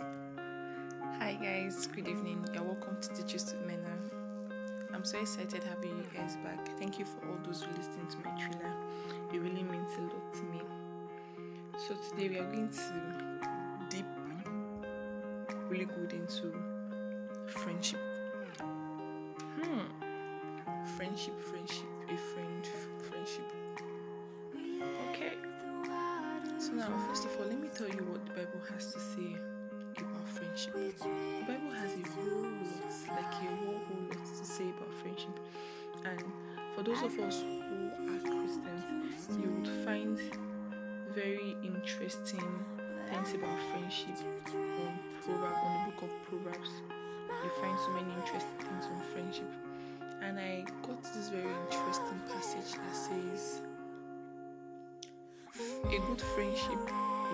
Hi guys, good evening. You're welcome to Teachers with Mena. I'm so excited having you guys back. Thank you for all those who listened to my trailer. It really means a lot to me. So today we are going to deep really good into friendship. Hmm. Friendship, friendship, a friend, friendship. Okay. So now first of all let me tell you what for those of us who are Christians, you would find very interesting things about friendship on Proverbs, on the book of Proverbs. You find so many interesting things on friendship. And I got this very interesting passage that says a good friendship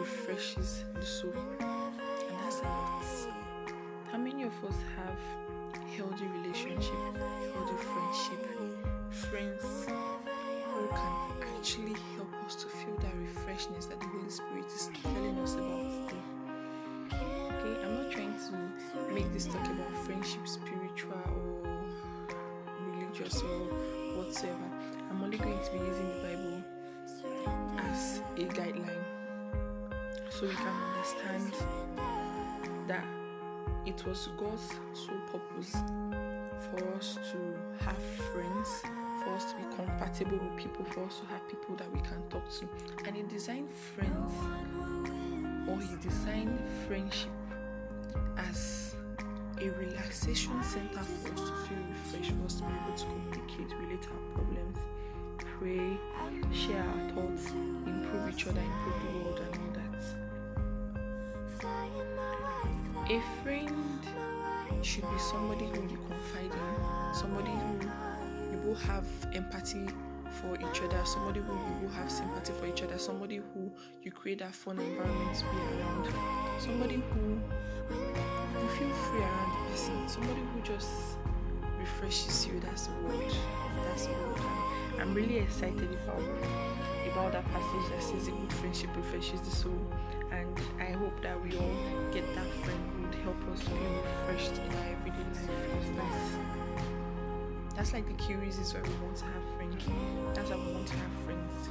refreshes the soul. And that's a lot. How many of us have healthy relationship, healthy friendship, friends who can actually help us to feel that refreshness that the Holy Spirit is telling us about today? Okay, I'm not trying to make this talk about friendship spiritual or religious or whatsoever. I'm only going to be using the Bible as a guideline so you can understand that it was God's sole purpose for us to have friends, for us to be compatible with people, for us to have people that we can talk to. And He designed friends or He designed friendship as a relaxation center for us to feel refreshed, for us to be able to communicate, relate our problems, pray, share our thoughts, improve each other, improve the world, and all that. A friend should be somebody who you confide in, somebody who you will have empathy for each other, somebody who you will have sympathy for each other, somebody who you create that fun environment to be around, somebody who you feel free around the person, somebody who just refreshes you. That's word. That's word. I'm really excited about about that passage that says a good friendship refreshes the soul, and I hope that we all get that friend who would help us feel refreshed in our everyday life. That's that's like the key reasons why we want to have friends. That's why we want to have friends.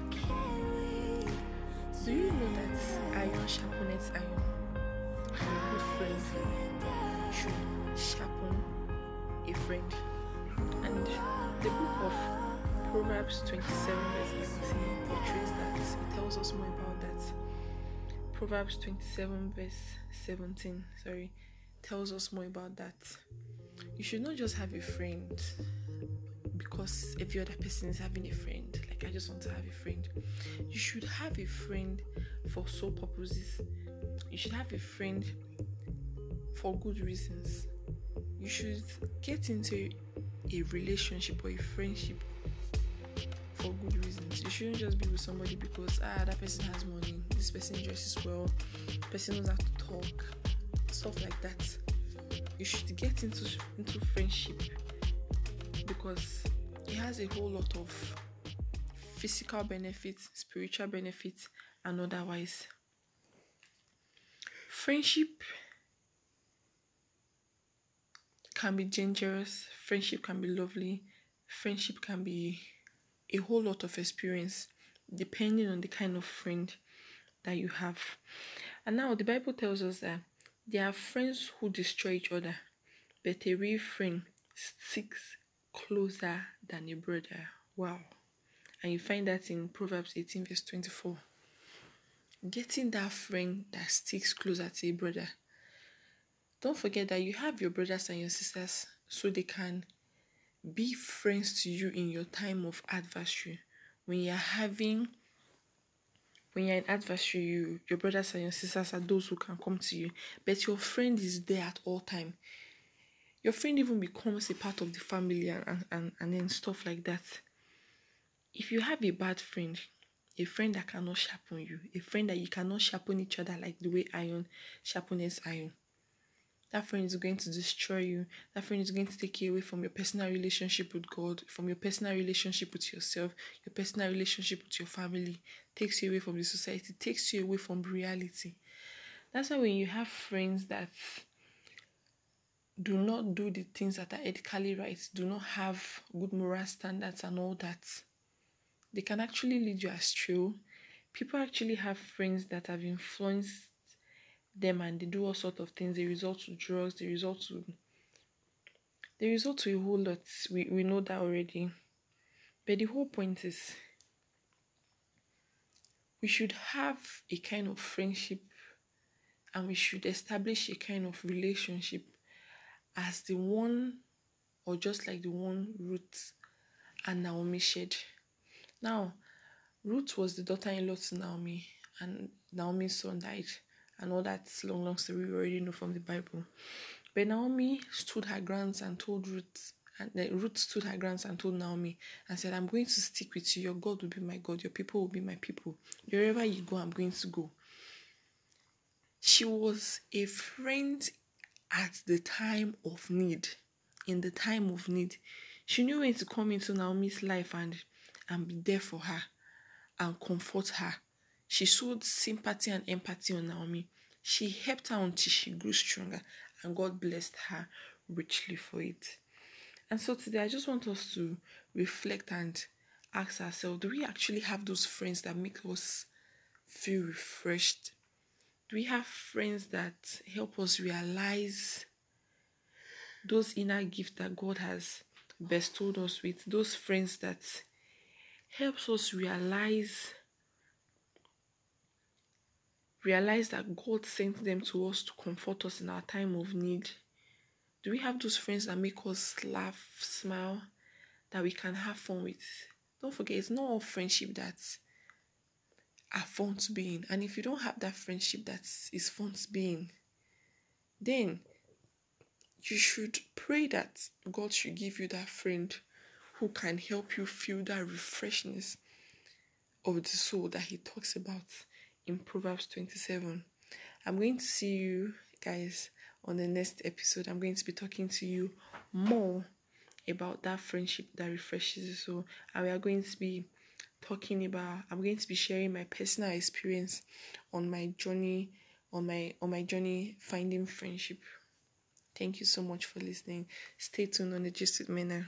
Do you know that iron sharpens iron? And a good friend should sharpen a friend. The book of Proverbs 27 verse 19 portrays that. It tells us more about that. Proverbs 27 verse 17, sorry, tells us more about that. You should not just have a friend because every other person is having a friend. Like I just want to have a friend. You should have a friend for sole purposes. You should have a friend for good reasons. You should get into a relationship or a friendship for good reasons. You shouldn't just be with somebody because ah that person has money, this person dresses well, person knows how to talk, stuff like that. You should get into into friendship because it has a whole lot of physical benefits, spiritual benefits, and otherwise. Friendship can be dangerous, friendship can be lovely, friendship can be a whole lot of experience depending on the kind of friend that you have. And now the Bible tells us that there are friends who destroy each other, but a real friend sticks closer than a brother. Wow. And you find that in Proverbs 18, verse 24. Getting that friend that sticks closer to a brother. Don't forget that you have your brothers and your sisters so they can be friends to you in your time of adversary. When you're having when you're in adversary, you your brothers and your sisters are those who can come to you. But your friend is there at all time. Your friend even becomes a part of the family and, and, and, and then stuff like that. If you have a bad friend, a friend that cannot sharpen you, a friend that you cannot sharpen each other like the way iron sharpens iron, that friend is going to destroy you. That friend is going to take you away from your personal relationship with God, from your personal relationship with yourself, your personal relationship with your family, takes you away from the society, takes you away from reality. That's why when you have friends that do not do the things that are ethically right, do not have good moral standards and all that, they can actually lead you astray. People actually have friends that have influenced them and they do all sorts of things. They result to drugs, they result to they result to a whole lot. We we know that already. But the whole point is we should have a kind of friendship and we should establish a kind of relationship as the one or just like the one Ruth and Naomi shared. Now, Ruth was the daughter in law to Naomi, and Naomi's son died, and all that long, long story we already know from the Bible. But Naomi stood her grounds and told Ruth, and then Ruth stood her grounds and told Naomi and said, I'm going to stick with you. Your God will be my God, your people will be my people. Wherever you go, I'm going to go. She was a friend at the time of need. In the time of need, she knew when to come into Naomi's life and, and be there for her and comfort her. She showed sympathy and empathy on Naomi. She helped her until she grew stronger, and God blessed her richly for it. And so today, I just want us to reflect and ask ourselves do we actually have those friends that make us feel refreshed? Do we have friends that help us realize those inner gifts that God has bestowed us with? Those friends that helps us realize realize that God sent them to us to comfort us in our time of need? Do we have those friends that make us laugh, smile, that we can have fun with? Don't forget, it's not all friendship that are fun to be in. And if you don't have that friendship that is fun to be in, then you should pray that God should give you that friend who can help you feel that refreshness of the soul that he talks about in Proverbs 27. I'm going to see you guys on the next episode. I'm going to be talking to you more about that friendship that refreshes the soul. And we are going to be talking about I'm going to be sharing my personal experience on my journey on my on my journey finding friendship. Thank you so much for listening. Stay tuned on the Gist with Mena.